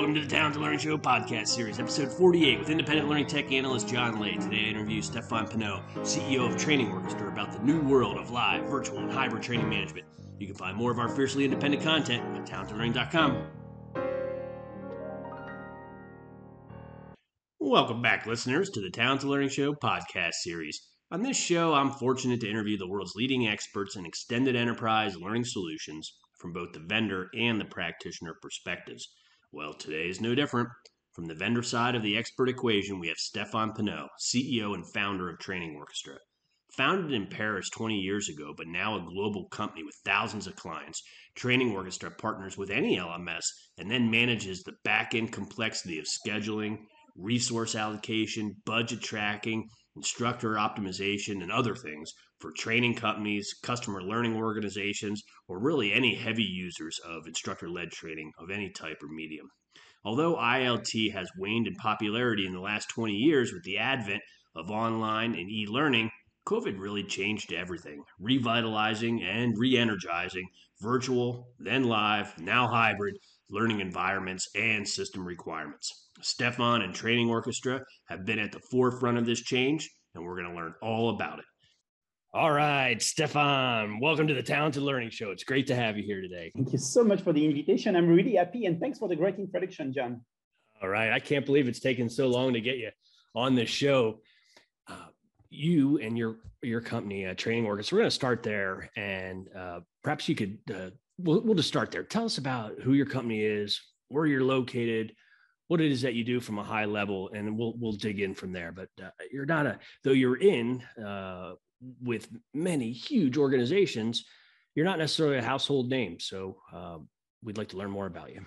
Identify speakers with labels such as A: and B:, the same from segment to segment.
A: Welcome to the Talented Learning Show podcast series, episode 48, with independent learning tech analyst John Leh. Today I interview Stefan Pineau, CEO of Training Orchestra, about the new world of live, virtual, and hybrid training management. You can find more of our fiercely independent content at talentedlearning.com. Welcome back, listeners, to the Talented Learning Show podcast series. On this show, I'm fortunate to interview the world's leading experts in extended enterprise learning solutions from both the vendor and the practitioner perspectives. Well, today is no different. From the vendor side of the expert equation, we have Stefan Pineau, CEO and founder of Training Orchestra. Founded in Paris 20 years ago, but now a global company with thousands of clients, Training Orchestra partners with any LMS and then manages the back end complexity of scheduling, resource allocation, budget tracking, instructor optimization, and other things for training companies, customer learning organizations, or really any heavy users of instructor led training of any type or medium. Although ILT has waned in popularity in the last 20 years with the advent of online and e learning, COVID really changed everything, revitalizing and re energizing virtual, then live, now hybrid learning environments and system requirements. Stefan and Training Orchestra have been at the forefront of this change, and we're going to learn all about it. All right, Stefan, welcome to the Talented Learning Show. It's great to have you here today.
B: Thank you so much for the invitation. I'm really happy, and thanks for the great introduction, John.
A: All right, I can't believe it's taken so long to get you on this show. Uh, you and your your company, uh, Training Orchestra, we're going to start there, and uh, perhaps you could. We'll, we'll just start there. Tell us about who your company is, where you're located, what it is that you do from a high level, and we'll we'll dig in from there. But uh, you're not a though you're in uh, with many huge organizations, you're not necessarily a household name. So uh, we'd like to learn more about you.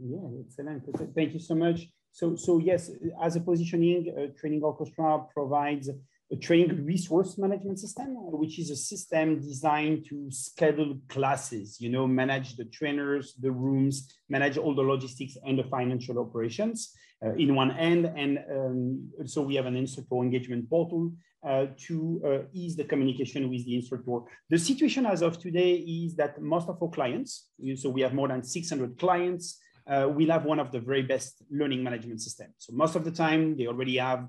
B: Yeah, excellent. Thank you so much. So so yes, as a positioning, uh, Training Orchestra provides a training resource management system, which is a system designed to schedule classes, you know, manage the trainers, the rooms, manage all the logistics and the financial operations uh, in one end. And um, so we have an instructor engagement portal uh, to uh, ease the communication with the instructor. The situation as of today is that most of our clients, so we have more than 600 clients, uh, will have one of the very best learning management systems. So most of the time they already have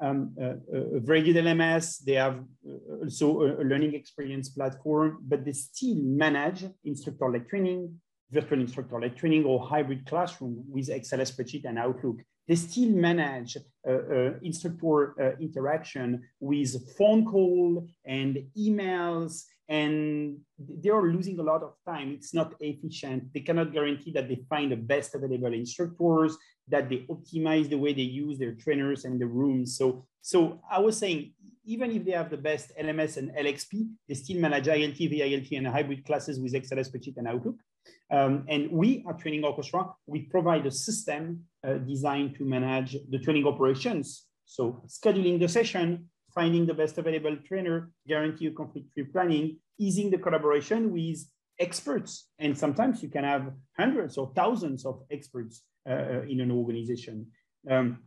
B: um, a, a, very good LMS. They have uh, also a, learning experience platform, but they still manage instructor-led training, virtual instructor-led training, or hybrid classroom with Excel spreadsheet and Outlook. They still manage uh, uh, instructor uh, interaction with phone call and emails and they are losing a lot of time. It's not efficient. They cannot guarantee that they find the best available instructors, that they optimize the way they use their trainers and the rooms. So, so I was saying, even if they have the best LMS and LXP, they still manage ILT, VILT, and hybrid classes with Excel spreadsheet and Outlook. Um, and we at Training Orchestra, we provide a system uh, designed to manage the training operations. So scheduling the session, finding the best available trainer, guarantee you conflict-free planning, easing the collaboration with experts. And sometimes you can have hundreds or thousands of experts in an organization. Um,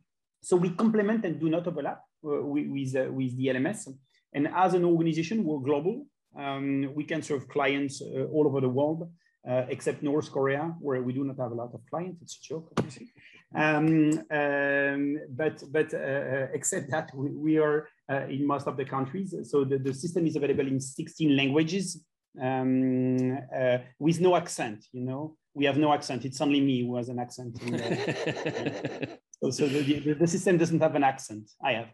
B: so we complement and do not overlap uh, with, with, uh, with, the LMS. And as an organization, we're global. Um, we can serve clients uh, all over the world uh, except North Korea, where we do not have a lot of clients. It's a joke, obviously. Um, um, but but uh, uh, except that, we, we are uh, in most of the countries. So the, the system is available in 16 languages um, uh, with no accent, you know. We have no accent. It's only me who has an accent. The, so so the, the, the system doesn't have an accent. I have.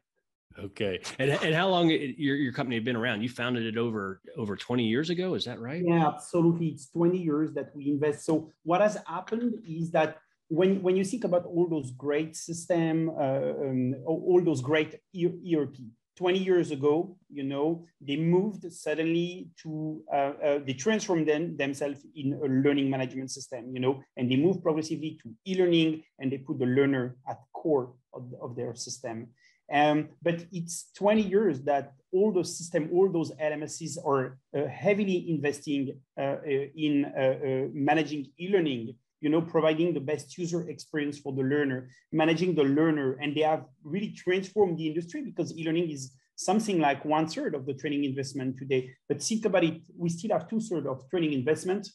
A: Okay. And, and how long your, your company had been around? You founded it over over 20 years ago, is that right?
B: Yeah, absolutely. It's 20 years that we invest. So what has happened is that when, when you think about all those great system, uh, um, all those great ERP, 20 years ago, you know, they moved suddenly to, uh, uh, they transformed them, themselves in a learning management system, you know, and they moved progressively to e-learning and they put the learner at core of, of their system. Um, but it's 20 years that all those system, all those LMSs are uh, heavily investing uh, uh in uh, managing e-learning, you know, providing the best user experience for the learner, managing the learner, and they have really transformed the industry because e-learning is something like one third of the training investment today. But think about it, we still have two thirds of training investment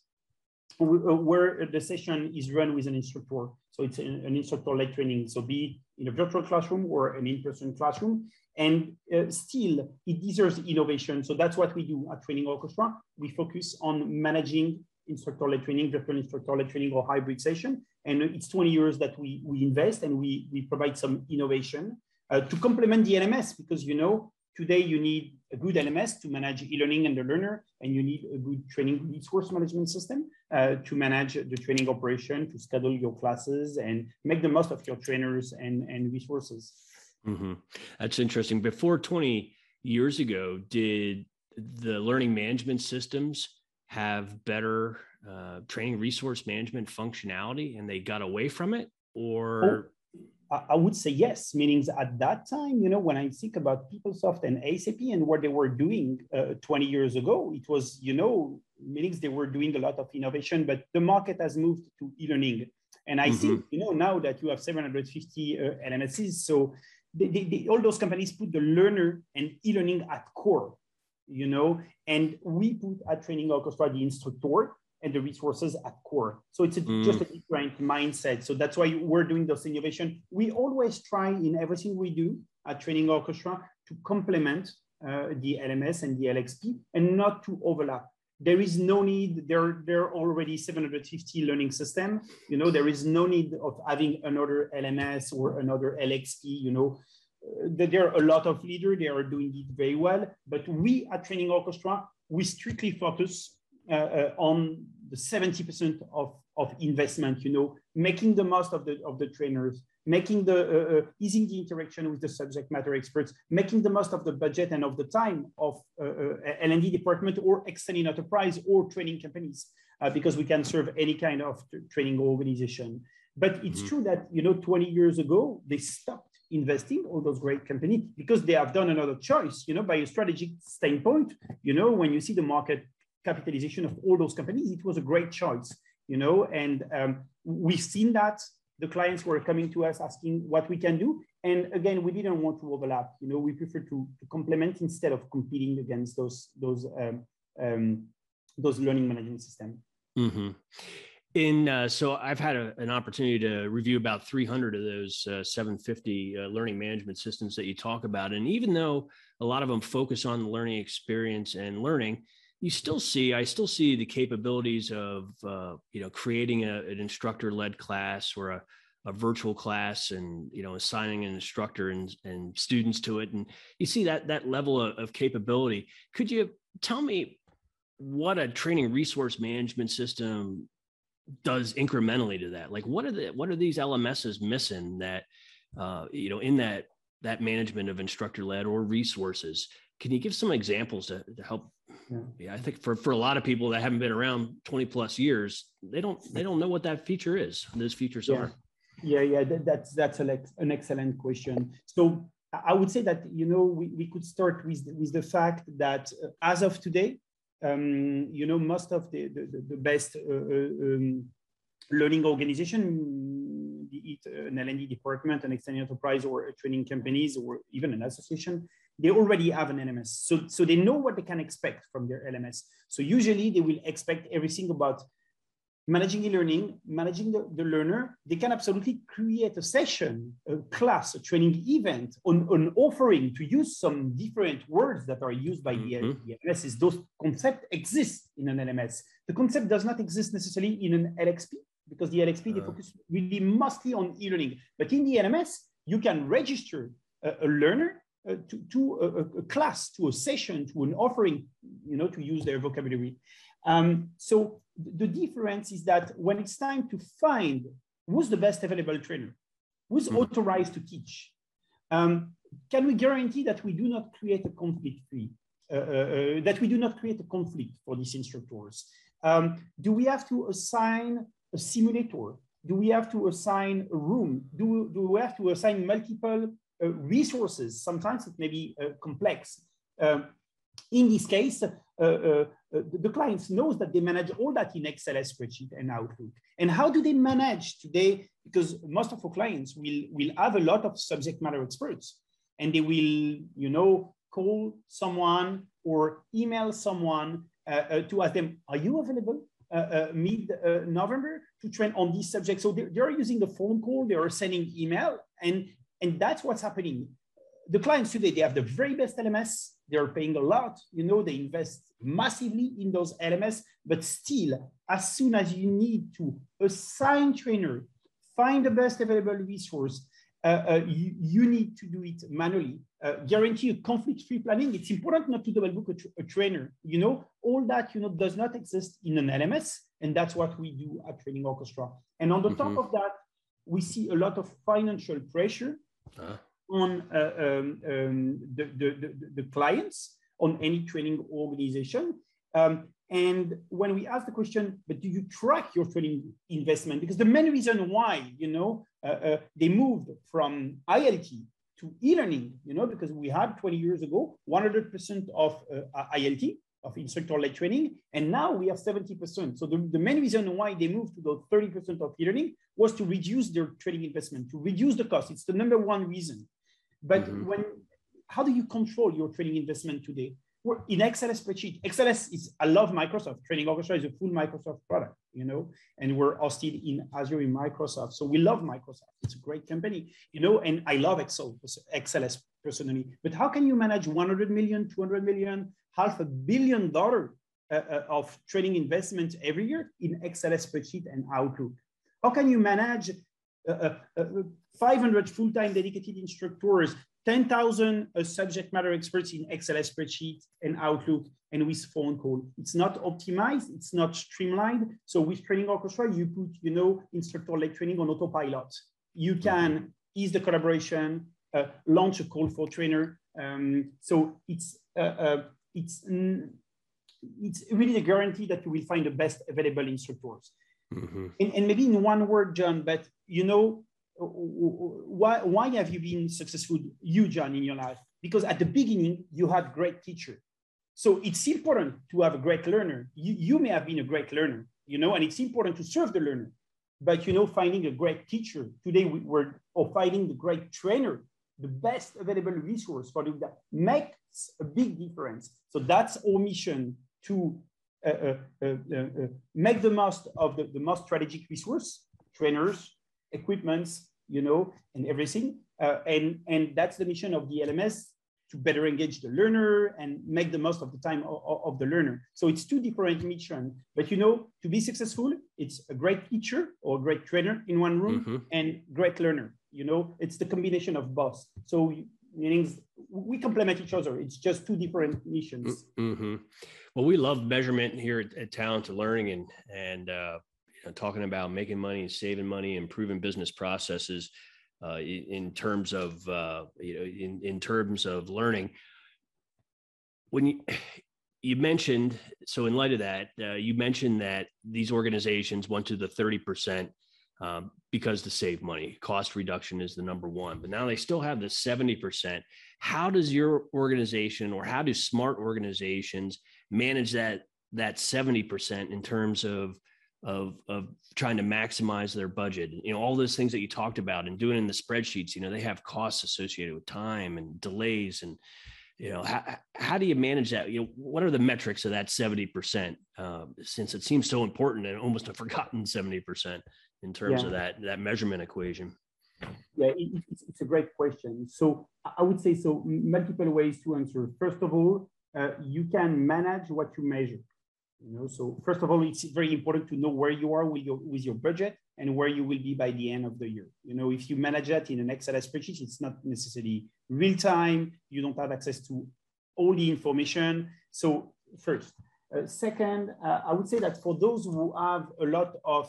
B: where the session is run with an instructor. So it's an, an instructor-led training. So be in a virtual classroom or an in-person classroom. And uh, still, it deserves innovation. So that's what we do at Training Orchestra. We focus on managing instructor-led training, virtual instructor-led training or hybrid session. And it's 20 years that we, we invest and we, we provide some innovation uh, to complement the LMS because, you know, today you need a good LMS to manage e-learning and the learner, and you need a good training resource management system uh, to manage the training operation, to schedule your classes and make the most of your trainers and, and resources.
A: Mm-hmm. That's interesting. Before 20 years ago, did the learning management systems have better uh, training resource management functionality and they got away from it? Or
B: oh, I would say yes, meaning at that time, you know, when I think about PeopleSoft and SAP and what they were doing uh, 20 years ago, it was, you know, meaning they were doing a lot of innovation, but the market has moved to e-learning. And I mm-hmm. think, you know, now that you have 750 uh, LMSs, so they, they, they, all those companies put the learner and e-learning at core, you know, and we put at Training Orchestra the instructor and the resources at core. So it's a, mm. just a different mindset. So that's why we're doing this innovation. We always try in everything we do at Training Orchestra to complement uh, the LMS and the LXP and not to overlap. There is no need, there, there are already 750 learning system. You know, there is no need of having another LMS or another LXP, you know, uh, there are a lot of leaders, they are doing it very well, but we at Training Orchestra, we strictly focus uh, uh, on the 70% of, of investment, you know, making the most of the, of the trainers, making the, uh, uh, easing the interaction with the subject matter experts, making the most of the budget and of the time of uh, uh L&D department or extending enterprise or training companies, because we can serve any kind of training organization. But it's mm-hmm. true that, you know, 20 years ago, they stopped investing all those great companies because they have done another choice you know by a strategic standpoint you know when you see the market capitalization of all those companies, it was a great choice, you know, and um, we've seen that the clients were coming to us asking what we can do. And again, we didn't want to overlap, you know, we prefer to, to complement instead of competing against those, those, um, um, those learning management systems.
A: Mm-hmm. In uh, so I've had a, an opportunity to review about 300 of those uh, 750 uh, learning management systems that you talk about, and even though a lot of them focus on the learning experience and learning, you still see i still see the capabilities of uh, you know creating a, an instructor led class or a, a virtual class and you know assigning an instructor and, and students to it. And you see that that level of, of capability. Could you tell me what a training resource management system does incrementally to that like what are the what are these lms's missing that uh, you know in that that management of instructor led or resources can you give some examples to, to help yeah. yeah. i think for for a lot of people that haven't been around 20 plus years they don't they don't know what that feature is those features
B: yeah.
A: are
B: yeah yeah that, that's that's an excellent question so i would say that you know we, we could start with with the fact that uh, as of today um, you know most of the the, the best uh, uh um, learning organization be it an L&D department, an extended enterprise, or training companies, or even an association, they already have an LMS. So, so they know what they can expect from their LMS. So usually they will expect everything about managing e-learning, managing the, the learner. They can absolutely create a session, a class, a training event, on, an offering to use some different words that are used by mm-hmm. the, the LMS. Those concepts exist in an LMS. The concept does not exist necessarily in an LXP because the LXP, uh. they focus really mostly on e-learning. But in the LMS, you can register a, a learner uh, to, to a, a, class, to a session, to an offering, you know, to use their vocabulary. Um, so the difference is that when it's time to find who's the best available trainer, who's mm-hmm. authorized to teach, um, can we guarantee that we do not create a conflict free, uh, uh, uh, that we do not create a conflict for these instructors? Um, do we have to assign a simulator? Do we have to assign a room? Do, do we have to assign multiple uh, resources. Sometimes it may be uh, complex. Um, in this case, uh, the clients knows that they manage all that in Excel spreadsheet and Outlook. And how do they manage today? Because most of our clients will, will have a lot of subject matter experts and they will, you know, call someone or email someone uh, uh, to ask them, are you available? uh, uh, mid-November to train on this subject. So they're, they're using the phone call, they are sending email, and, and that's what's happening. The clients today, they have the very best LMS. They're paying a lot. You know, they invest massively in those LMS, but still, as soon as you need to assign trainer, find the best available resource, uh, uh, you, you, need to do it manually. Uh, guarantee a conflict-free planning. It's important not to double book a, tra a, trainer. You know, all that you know does not exist in an LMS, and that's what we do at Training Orchestra. And on the mm -hmm. top mm-hmm. of that, we see a lot of financial pressure -huh. On uh, um, um, the, the, the, the, clients on any training organization. Um, and when we ask the question, but do you track your training investment? Because the main reason why, you know, uh, uh, they moved from ILT to e-learning, you know, because we had 20 years ago, 100% of uh, ILT, of instructor-led training, and now we have 70%. So the, the main reason why they moved to the 30% of e-learning was to reduce their training investment, to reduce the cost. It's the number one reason. But mm -hmm. when, how do you control your training investment today? we're in XLS spreadsheet. XLS is, I love Microsoft. Training Orchestra is a full Microsoft product, you know, and we're hosted in Azure in Microsoft. So we love Microsoft. It's a great company, you know, and I love Excel, XLS personally. But how can you manage 100 million, 200 million, half a billion dollar uh, uh, of training investment every year in XLS spreadsheet and Outlook? How can you manage 500 full-time dedicated instructors 10,000 uh, subject matter experts in Excel spreadsheet and Outlook and with phone call. It's not optimized, it's not streamlined. So with Training Orchestra, you put, you know, instructor-led training on autopilot. You can ease the collaboration, uh, launch a call for trainer. Um, so it's, uh, uh, it's, mm, it's really a guarantee that you will find the best available instructors. Mm -hmm. and, and maybe in one word, John, but you know, why, why have you been successful, you, John, in your life? Because at the beginning, you had great teacher. So it's important to have a great learner. You, you may have been a great learner, you know, and it's important to serve the learner. But, you know, finding a great teacher, today we, we're or finding the great trainer, the best available resource for you that makes a big difference. So that's our mission to uh, uh, uh, make the most of the, the most strategic resource, trainers, equipments, you know, and everything. Uh, and, and that's the mission of the LMS to better engage the learner and make the most of the time of, of, the learner. So it's two different missions. But you know, to be successful, it's a great teacher or a great trainer in one room mm -hmm. and great learner. You know, it's the combination of both. So meaning we complement each other. It's just two different missions.
A: Mm -hmm. Well, we love measurement here at, at Talented Learning, and and uh, know, talking about making money and saving money, improving business processes uh, in terms of uh, you know in, in terms of learning. When you you mentioned so in light of that, uh, you mentioned that these organizations went to the thirty percent um, because to save money, cost reduction is the number one. But now they still have the seventy percent. How does your organization or how do smart organizations manage that that seventy percent in terms of of of trying to maximize their budget. You know all those things that you talked about and doing in the spreadsheets you know they have costs associated with time and delays and you know how, how do you manage that? You know what are the metrics of that 70% uh, since it seems so important and almost a forgotten 70% in terms yeah. of that that measurement equation?
B: Yeah it, it's, it's a great question. So i would say so multiple ways to answer. First of all uh, you can manage what you measure you know, so first of all, it's very important to know where you are with your with your budget and where you will be by the end of the year. You know, if you manage that in an Excel spreadsheet, it's not necessarily real time. You don't have access to all the information. So first, uh, second, uh, I would say that for those who have a lot of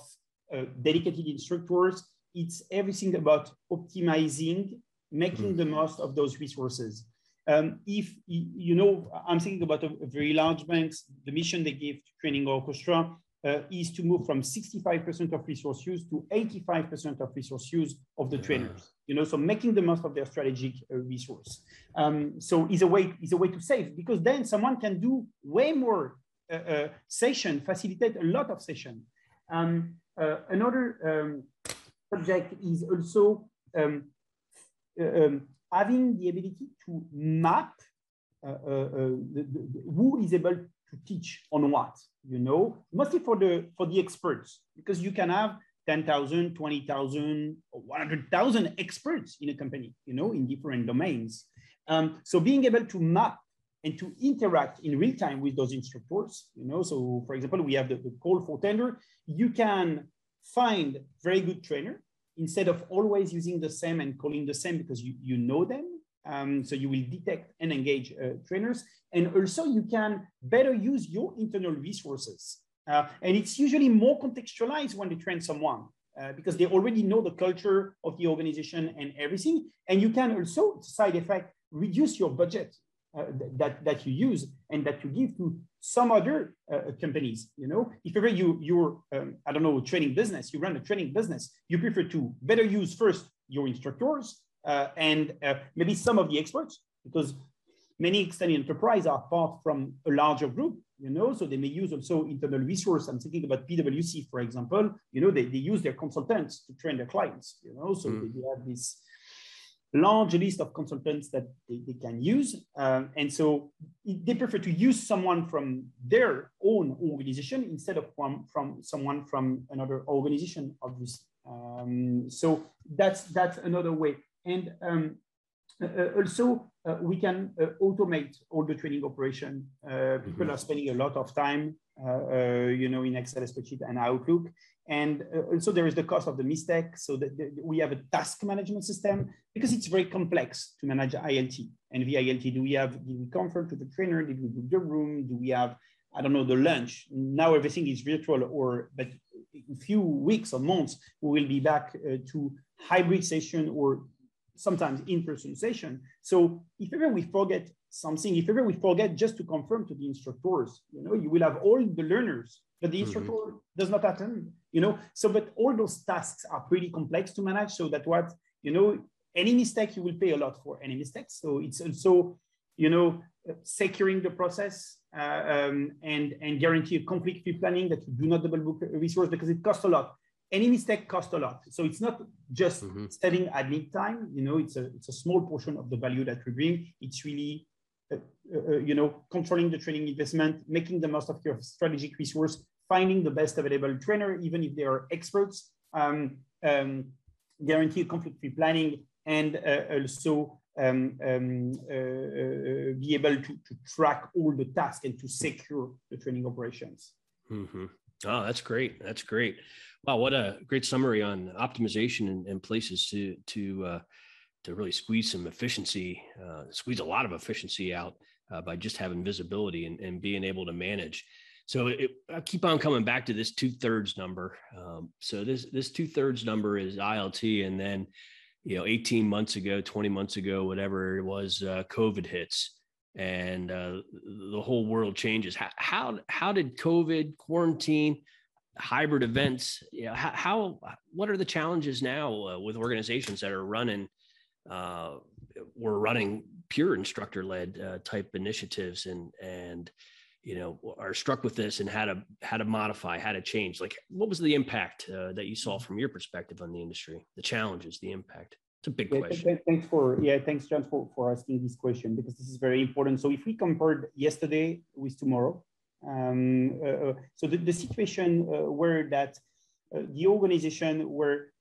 B: uh, dedicated instructors, it's everything about optimizing, making mm the most of those resources. Um, if you know, I'm thinking about a, a, very large banks, the mission they give to training orchestra uh, is to move from 65% of resource use to 85% of resource use of the trainers. You know, so making the most of their strategic uh, resource. Um, so is a way is a way to save because then someone can do way more uh, uh session, facilitate a lot of session. Um, uh, another um, subject is also um, uh, um, having the ability to map uh, uh, uh, the, the, who is able to teach on what, you know, mostly for the for the experts, because you can have 10,000, 20,000, 100,000 experts in a company, you know, in different domains. Um, so being able to map and to interact in real time with those instructors, you know, so for example, we have the, the call for tender, you can find very good trainer instead of always using the same and calling the same because you, you know them. Um, so you will detect and engage uh, trainers. And also you can better use your internal resources. Uh, and it's usually more contextualized when you train someone uh, because they already know the culture of the organization and everything. And you can also, side effect, reduce your budget that, that you use and that you give to some other uh, companies. You know, if ever you, you're, um, I don't know, training business, you run a training business, you prefer to better use first your instructors uh, and uh, maybe some of the experts because many extended enterprise are part from a larger group you know, so they may use also internal resource. I'm thinking about PwC, for example, you know, they, they use their consultants to train their clients, you know, so mm. they, have this large list of consultants that they, they can use. Um, and so they prefer to use someone from their own organization instead of from, from someone from another organization, obviously. Um, so that's, that's another way. And um, also, uh, we can automate all the training operation. people mm-hmm. are spending a lot of time, you know, in Excel spreadsheet and Outlook. And also there is the cost of the mistake. So that we have a task management system because it's very complex to manage ILT. And VILT. Do we have, did we confirm to the trainer? Did we book the room? Do we have, I don't know, the lunch? Now everything is virtual or, but in a few weeks or months, we will be back uh, to hybrid session or sometimes in-person session. So if ever we forget something, if ever we forget just to confirm to the instructors, you know, you will have all the learners, but the instructor mm-hmm. does not attend, you know. So, but all those tasks are pretty complex to manage. So that what, you know, any mistake, you will pay a lot for any mistakes. So it's also, you know, securing the process uh, um, and, and guarantee a conflict-free planning that you do not double book a resource because it costs a lot any mistake costs a lot. So it's not just mm-hmm. studying admin time. You know, it's a it's a small portion of the value that we bring. It's really uh, uh, uh, you know controlling the training investment, making the most of your strategic resource, finding the best available trainer, even if they are experts, um, um, guarantee conflict-free planning, and uh, also um, um, uh, uh, be able to, to track all the tasks and to secure the training operations.
A: Mm-hmm. Oh, that's great. That's great. Wow, what a great summary on optimization and, and places to to uh, to really squeeze some efficiency, uh, squeeze a lot of efficiency out uh, by just having visibility and, and being able to manage. So it, I keep on coming back to this two thirds number. Um, so this this two thirds number is ILT, and then you know, 18 months ago, 20 months ago, whatever it was, uh, COVID hits and uh, the whole world changes. How, how, how did COVID quarantine, hybrid events, you know, how, what are the challenges now uh, with organizations that are running, uh, we're running pure instructor led uh, type initiatives and, and, you know, are struck with this and how to, how to modify, how to change, like what was the impact uh, that you saw from your perspective on the industry, the challenges, the impact? It's a big
B: yeah,
A: question.
B: Thanks for yeah, thanks John for, for asking this question because this is very important. So if we compared yesterday with tomorrow, um, uh, uh so the, the situation uh, where that uh, the organization were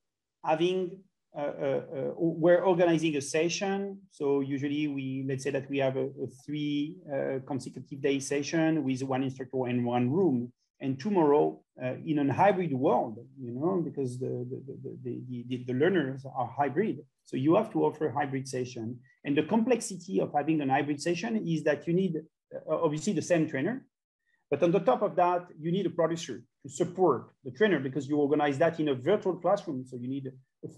B: having uh, uh, we're organizing a session. So usually we let's say that we have a, a three consecutive day session with one instructor and one room and tomorrow uh, in a hybrid world, you know, because the, the, the, the, the, learners are hybrid. So you have to offer hybrid session. And the complexity of having an hybrid session is that you need uh, obviously the same trainer, but on the top of that, you need a producer to support the trainer because you organize that in a virtual classroom. So you need, a,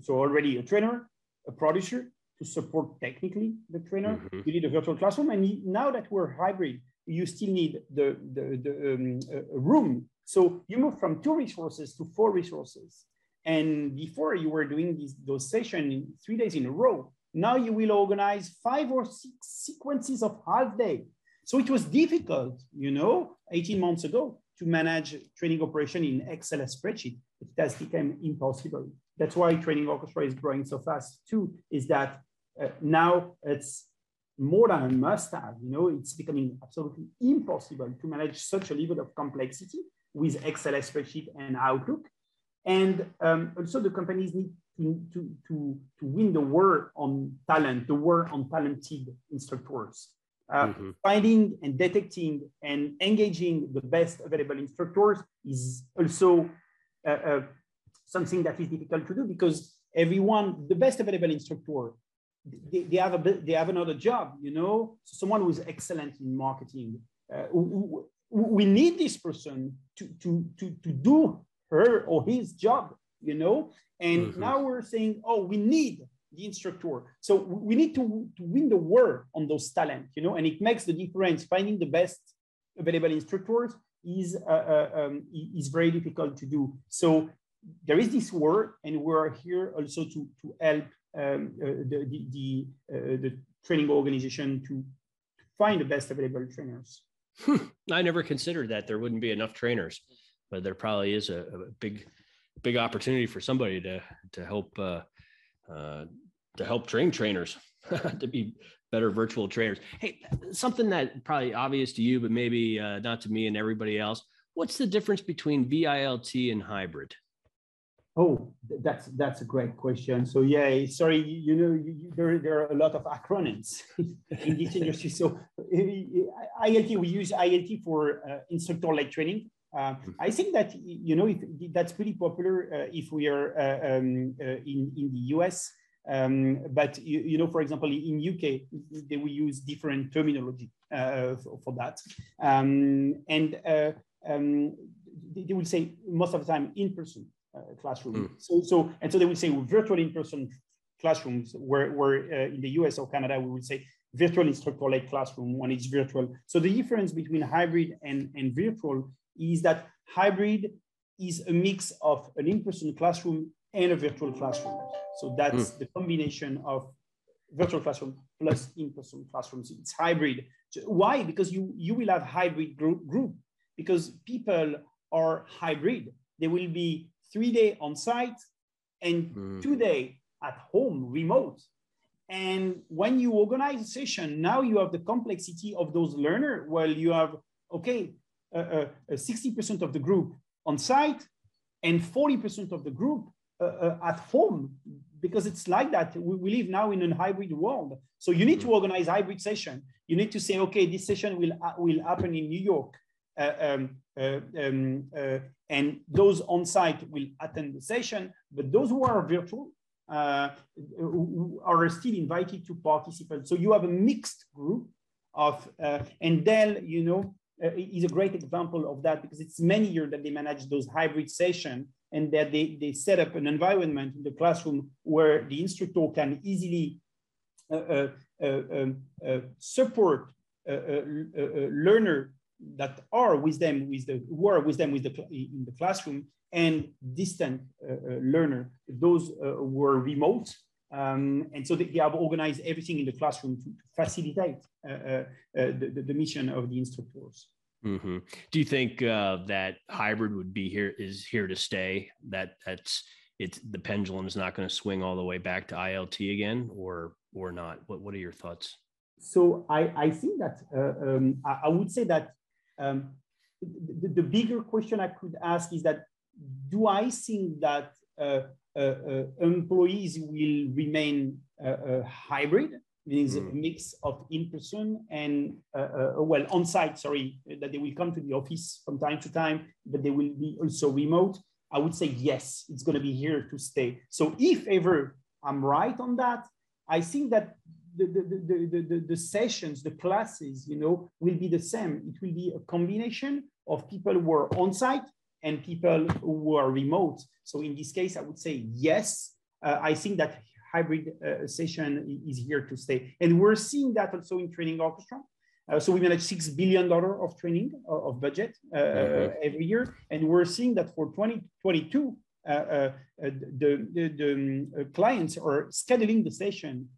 B: so already a trainer, a producer to support technically the trainer. Mm-hmm. You need a virtual classroom. And now that we're hybrid, you still need the, the, the um, uh, room. So you move from two resources to four resources. And before you were doing these, those sessions three days in a row, now you will organize five or six sequences of half day. So it was difficult, you know, 18 months ago to manage training operation in Excel spreadsheet. It has become impossible. That's why training orchestra is growing so fast too, is that uh, now it's more than a must-have. You know, it's becoming absolutely impossible to manage such a level of complexity with Excel spreadsheet and Outlook. And um, also the companies need to, to, to, to win the war on talent, the war on talented instructors. Uh, mm-hmm. Finding and detecting and engaging the best available instructors is also uh, uh, something that is difficult to do because everyone, the best available instructor, they, they, have, a, they have another job, you know, so someone who is excellent in marketing. Uh, we need this person to, to, to, to do her or his job, you know, and mm-hmm. now we're saying, oh, we need the instructor. So we need to, to win the war on those talent, you know, and it makes the difference. Finding the best available instructors is uh, uh, um, is very difficult to do. So there is this war, and we're here also to to help um, uh, the the the, uh, the, training organization to, find the best available trainers.
A: I never considered that there wouldn't be enough trainers, but there probably is a, a big big opportunity for somebody to to help uh, to help train trainers to be better virtual trainers. Hey, something that probably obvious to you, but maybe uh, not to me and everybody else. What's the difference between VILT and hybrid?
B: Oh, that's that's a great question. So yeah, sorry, you, you know, you, there, there are a lot of acronyms in this industry. So ILT, we use ILT for uh, instructor-led training. Uh, I think that you know that's pretty popular uh, if we are uh, um, uh, in in the US. Um, but you, you, know, for example, in UK, they will use different terminology uh, for, for, that, um, and um, they will say most of the time in person classroom. Mm. So so and so they will say virtual in person classrooms where, where in the US or Canada we would say virtual instructor-led classroom when it's virtual. So the difference between hybrid and, and virtual is that hybrid is a mix of an in-person classroom and a virtual classroom. So that's mm. the combination of virtual classroom plus in-person classrooms. It's hybrid. Why? Because you, you will have hybrid group, group because people are hybrid. They will be three day on site and mm. two day at home remote. And when you organize a session, now you have the complexity of those learner. Well, you have, okay, 60% of the group on site and 40% of the group uh, uh, at home because it's like that. We, we, live now in a hybrid world. So you need to mm. organize hybrid session. You need to say, okay, this session will, uh, will happen in New York. Uh, um, uh, um, uh, and those on site will attend the session, but those who are virtual are still invited to participate. So you have a mixed group of, and Dell, you know, uh, is a great example of that because it's many years that they manage those hybrid sessions and that they, they set up an environment in the classroom where the instructor can easily uh, uh, uh um, uh, support a, learner that are with them with the who are with them with the in the classroom and distant learner those were remote um, and so they, have organized everything in the classroom to, facilitate uh, uh, the, the, mission of the instructors.
A: Mm-hmm. Do you think uh, that hybrid would be here is here to stay? That that's it's the pendulum is not going to swing all the way back to ILT again, or or not? What what are your thoughts?
B: So I I think that uh, um, I, I, would say that um, the, the, bigger question I could ask is that do I think that uh, uh, uh, employees will remain uh, hybrid, means mm. a mix of in-person and well on-site. Sorry, that they will come to the office from time to time, but they will be also remote. I would say yes, it's going to be here to stay. So if ever I'm right on that, I think that the, the, the, the, the, sessions, the classes, you know, will be the same. It will be a combination of people who are on site and people who are remote. So in this case, I would say yes. Uh, I think that hybrid uh, session is here to stay. And we're seeing that also in training orchestra. Uh, so we manage $6 billion of training uh, of budget uh, mm-hmm. every year. And we're seeing that for 2022, uh, the, the, the um, clients are scheduling the session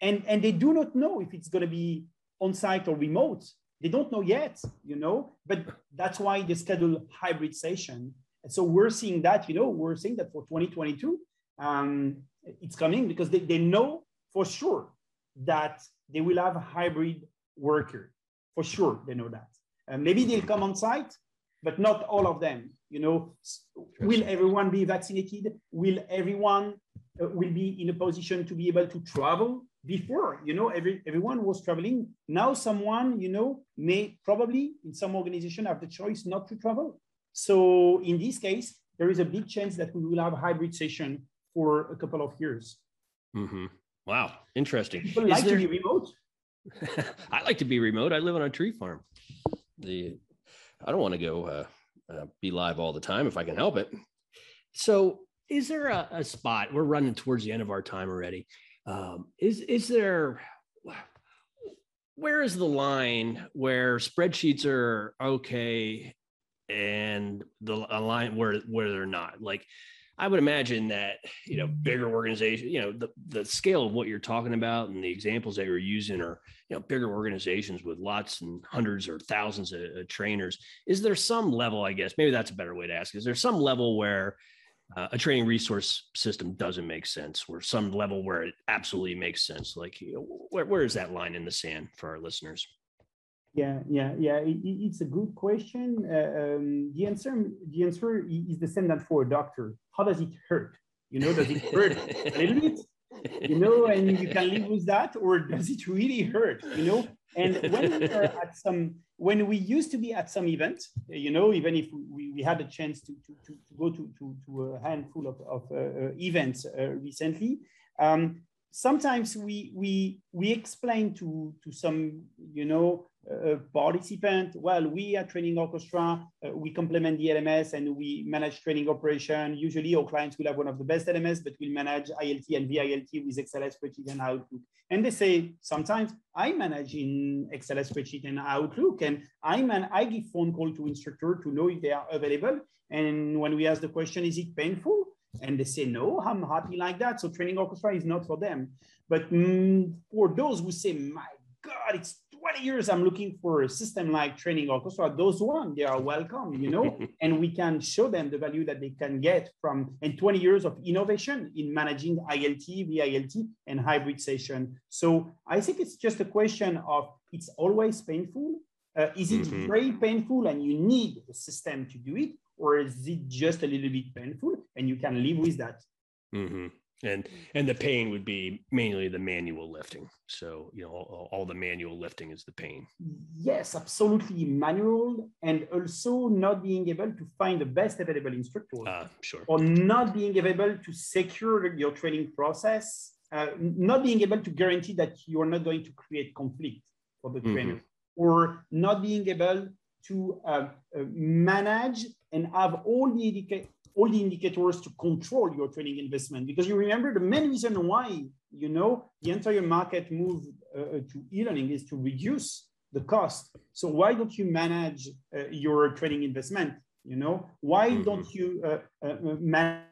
B: and, and they do not know if it's going to be on site or remote. They don't know yet, you know, but that's why they schedule hybrid session. And so we're seeing that, you know, we're seeing that for 2022, um, it's coming because they, they know for sure that they will have a hybrid worker. For sure, they know that. Uh, maybe they'll come on site, but not all of them. You know, will everyone be vaccinated? Will everyone uh, will be in a position to be able to travel? Before, you know, every, everyone was traveling. Now, someone, you know, may probably in some organization have the choice not to travel. So in this case, there is a big chance that we will have a hybrid session for a couple of years.
A: Mm-hmm. Wow, interesting.
B: People is like there... to be remote.
A: I like to be remote. I live on a tree farm. The I don't want to go uh, uh, be live all the time if I can help it. So, is there a, a spot? We're running towards the end of our time already. Um, is is there? Where is the line where spreadsheets are okay and the line where where they're not? Like, I would imagine that you know bigger organizations, you know, the the scale of what you're talking about and the examples that you're using are you know bigger organizations with lots and hundreds or thousands of, of trainers. Is there some level, I guess, maybe that's a better way to ask. Is there some level where uh, a training resource system doesn't make sense, or some level where it absolutely makes sense? Like, you know, where where is that line in the sand for our listeners?
B: Yeah, yeah, yeah. It, it's a good question. Uh, um, the answer, the answer is the same that for a doctor. How does it hurt? You know, does it hurt a little bit? You know, and you can live with that, or does it really hurt? You know, and when we are at some, when we used to be at some event, you know, even if we, we had a chance to, to, to, to go to, to, to a handful of, of uh, uh events uh, recently, um, sometimes we we we explain to to some you know participant, well, we at Training Orchestra, uh, we complement the LMS and we manage training operation. Usually our clients will have one of the best LMS, but we'll manage ILT and VILT with XLS spreadsheet and Outlook. And they say, sometimes I manage in XLS spreadsheet and Outlook, and I, man, I give phone call to instructor to know if they are available. And when we ask the question, is it painful? And they say, no, I'm happy like that. So training orchestra is not for them. But mm, for those who say, my God, it's 20 years I'm looking for a system like training orchestra, those one, they are welcome, you know, and we can show them the value that they can get from and 20 years of innovation in managing ILT, VILT, and hybrid session. So I think it's just a question of it's always painful. Uh, is it mm-hmm. very painful and you need a system to do it? Or is it just a little bit painful and you can live with that?
A: Mm-hmm and and the pain would be mainly the manual lifting. So you know all, all, the manual lifting is the pain.
B: Yes absolutely manual and also not being able to find the best available instructor
A: uh, sure.
B: or not being able to secure your training process uh, not being able to guarantee that you are not going to create conflict for the mm-hmm. trainer or not being able to uh, uh manage and have all the indica- all the indicators to control your training investment. Because you remember the main reason why, you know, the entire market moved uh, uh, to e-learning is to reduce the cost. So why don't you manage uh, your training investment? You know, why mm-hmm. don't you uh, uh, uh, manage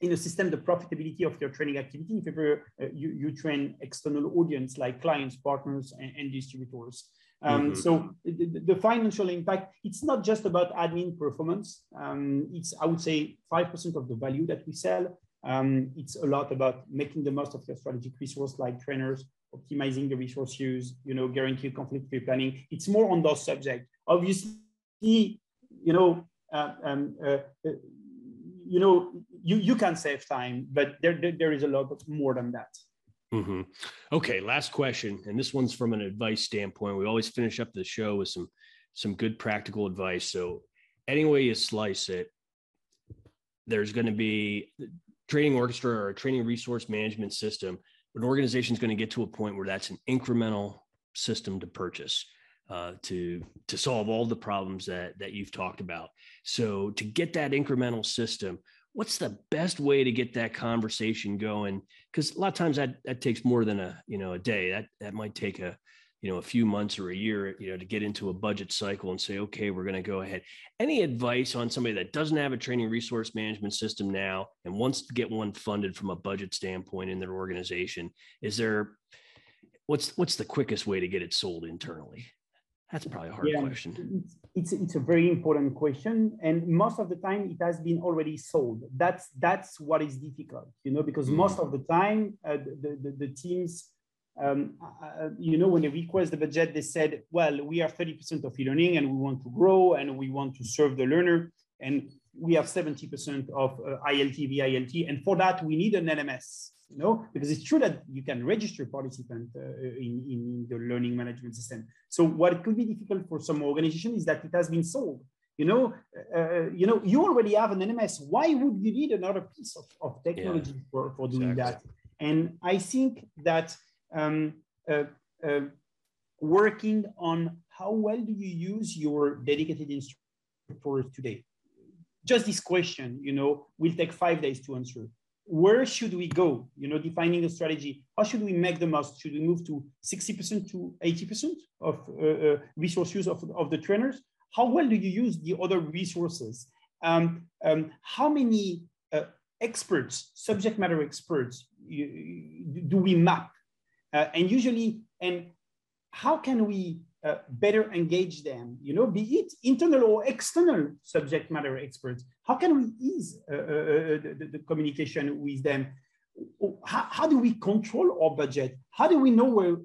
B: in a system the profitability of your training activity if ever you, you train external audience like clients, partners, and, and distributors? Um, mm-hmm. So the, the, financial impact, it's not just about admin performance. Um, it's, I would say, 5% of the value that we sell. Um, it's a lot about making the most of your strategic resource like trainers, optimizing the resource use, you know, guarantee conflict-free planning. It's more on those subjects. Obviously, you know, uh, um, uh, uh, you know, you, you can save time, but there, there, there is a lot more than that.
A: Mm-hmm. Okay, last question, and this one's from an advice standpoint. We always finish up the show with some some good practical advice. So, any way you slice it, there's going to be training orchestra or a training resource management system. An organization is going to get to a point where that's an incremental system to purchase uh, to to solve all the problems that that you've talked about. So, to get that incremental system, what's the best way to get that conversation going? Because a lot of times that that takes more than a you know a day. That that might take a you know a few months or a year you know to get into a budget cycle and say okay we're going to go ahead. Any advice on somebody that doesn't have a training resource management system now and wants to get one funded from a budget standpoint in their organization is there what's what's the quickest way to get it sold internally that's probably a hard yeah, question.
B: It's, it's a very important question, and most of the time it has been already sold. That's that's what is difficult, you know, because mm. most of the time uh, the, the, the teams um, uh, you know, when they request the budget, they said, well, we are 30% of e-learning and we want to grow and we want to serve the learner. And we have 70% of uh, ILT, VILT. And for that, we need an LMS, you know, because it's true that you can register participant uh, in, in the learning management system. So what could be difficult for some organization is that it has been sold. You know, uh, you know, you already have an LMS. Why would you need another piece of, of technology yeah, for, for doing exactly. that? And I think that um, uh, uh, working on how well do you use your dedicated instructors today? Just this question, you know, will take five days to answer. Where should we go? You know, defining a strategy. How should we make the most? Should we move to 60% to 80% of uh, uh, resource use of, of the trainers? How well do you use the other resources? Um, um, how many uh, experts, subject matter experts, you, do we map uh, and usually, and how can we uh, better engage them, you know, be it internal or external subject matter experts? How can we ease uh, uh, uh the, the, communication with them? How, how, do we control our budget? How do we know where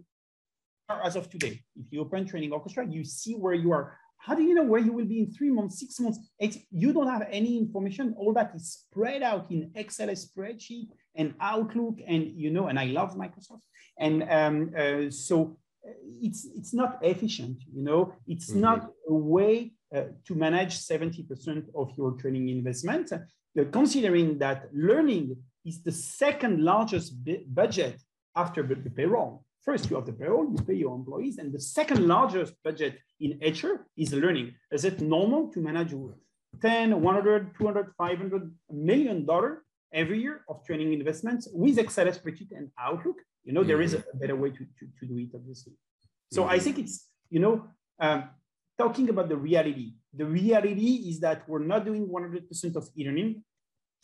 B: as of today? If you open Training Orchestra, you see where you are. How do you know where you will be in three months, six months? It's, you don't have any information. All that is spread out in Excel spreadsheet and Outlook, and you know, and I love Microsoft. And um, uh, so uh, it's it's not efficient. You know, it's mm-hmm. not a way uh, to manage 70% of your training investment. Uh, considering that learning is the second largest budget after the payroll. First, you have the payroll, you pay your employees, and the second largest budget in HR is learning. Is it normal to manage 10, 100, 200, 500 million dollar every year of training investments with Excel spreadsheet and Outlook? You know, mm-hmm. there is a better way to, to, to do it, obviously. So mm-hmm. I think it's, you know, um, talking about the reality. The reality is that we're not doing 100% of e-learning.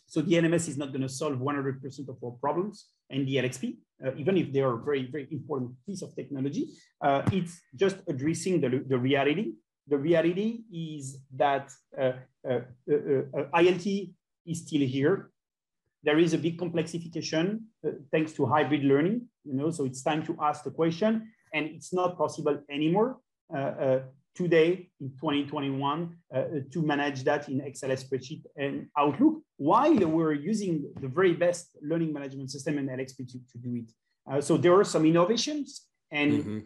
B: So the LMS is not going to solve 100% of our problems and the LXP, uh, even if they are a very, very important piece of technology. Uh, it's just addressing the, the reality. The reality is that uh, uh, uh, uh ILT is still here. There is a big complexification thanks to hybrid learning, you know, so it's time to ask the question and it's not possible anymore today in 2021 uh, to manage that in Excel spreadsheet and Outlook while we're using the very best learning management system and LXP to, to do it. Uh, so there are some innovations and mm-hmm.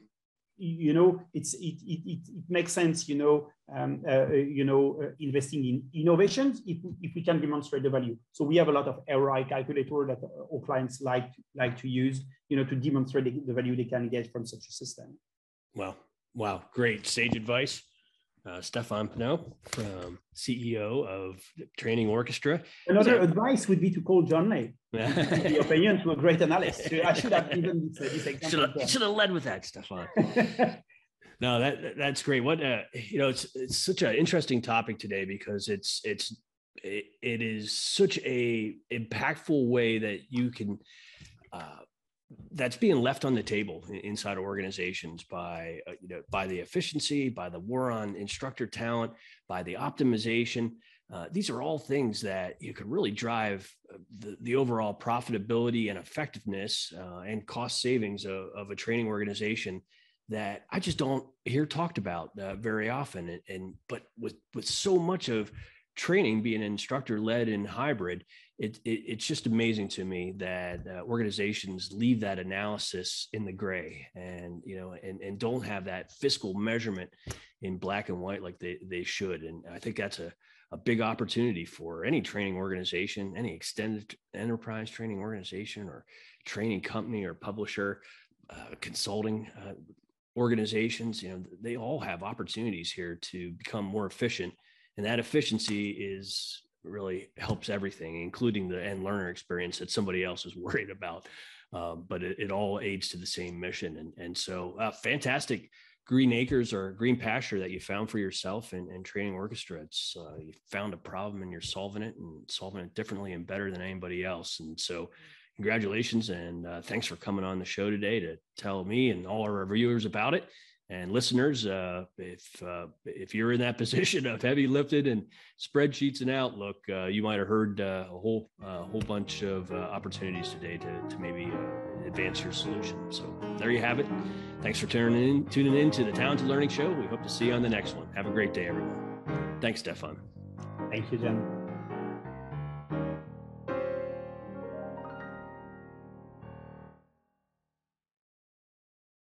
B: You know it's it, it, it, it, makes sense you know um, uh, you know uh, investing in innovations if, if we can demonstrate the value. So we have a lot of ROI calculator that our clients like like to use you know to demonstrate the, the value they can get from such a system.
A: Well Wow, great. Sage advice. Uh, Stefan Pineau, from CEO of Training Orchestra.
B: Another advice would be to call John Leh. the opinion to a great analyst. I should have given this, this example.
A: Should have, should have led with that, Stefan. no, that that's great. What uh, you know, it's it's such an interesting topic today because it's it's it, it is such a impactful way that you can uh, that's being left on the table inside organizations by uh, you know by the efficiency by the war on instructor talent by the optimization uh, these are all things that you could really drive uh, the, the overall profitability and effectiveness uh, and cost savings of, of, a training organization that I just don't hear talked about uh, very often. And, and, but with with so much of training being instructor led and hybrid, it, it, it's just amazing to me that uh, organizations leave that analysis in the gray and you know and, and don't have that fiscal measurement in black and white like they, they should. And i think that's a, a big opportunity for any training organization any extended enterprise training organization or training company or publisher uh, consulting uh, organizations you know they all have opportunities here to become more efficient. And that efficiency is really helps everything, including the end learner experience that somebody else is worried about. Um, but it, it, all aids to the same mission. And, and so, uh, fantastic green acres or green pasture that you found for yourself and, and training orchestra. It's uh, you found a problem and you're solving it and solving it differently and better than anybody else. And so, congratulations and uh, thanks for coming on the show today to tell me and all our viewers about it. And listeners, uh, if uh, if you're in that position of heavy lifted and spreadsheets and Outlook, uh, you might have heard uh, a whole uh, whole bunch of uh, opportunities today to, to maybe advance your solution. So there you have it. Thanks for tuning in tuning in to the Talented Learning Show. We hope to see you on the next one. Have a great day, everyone. Thanks, Stefan.
B: Thank you, Jen.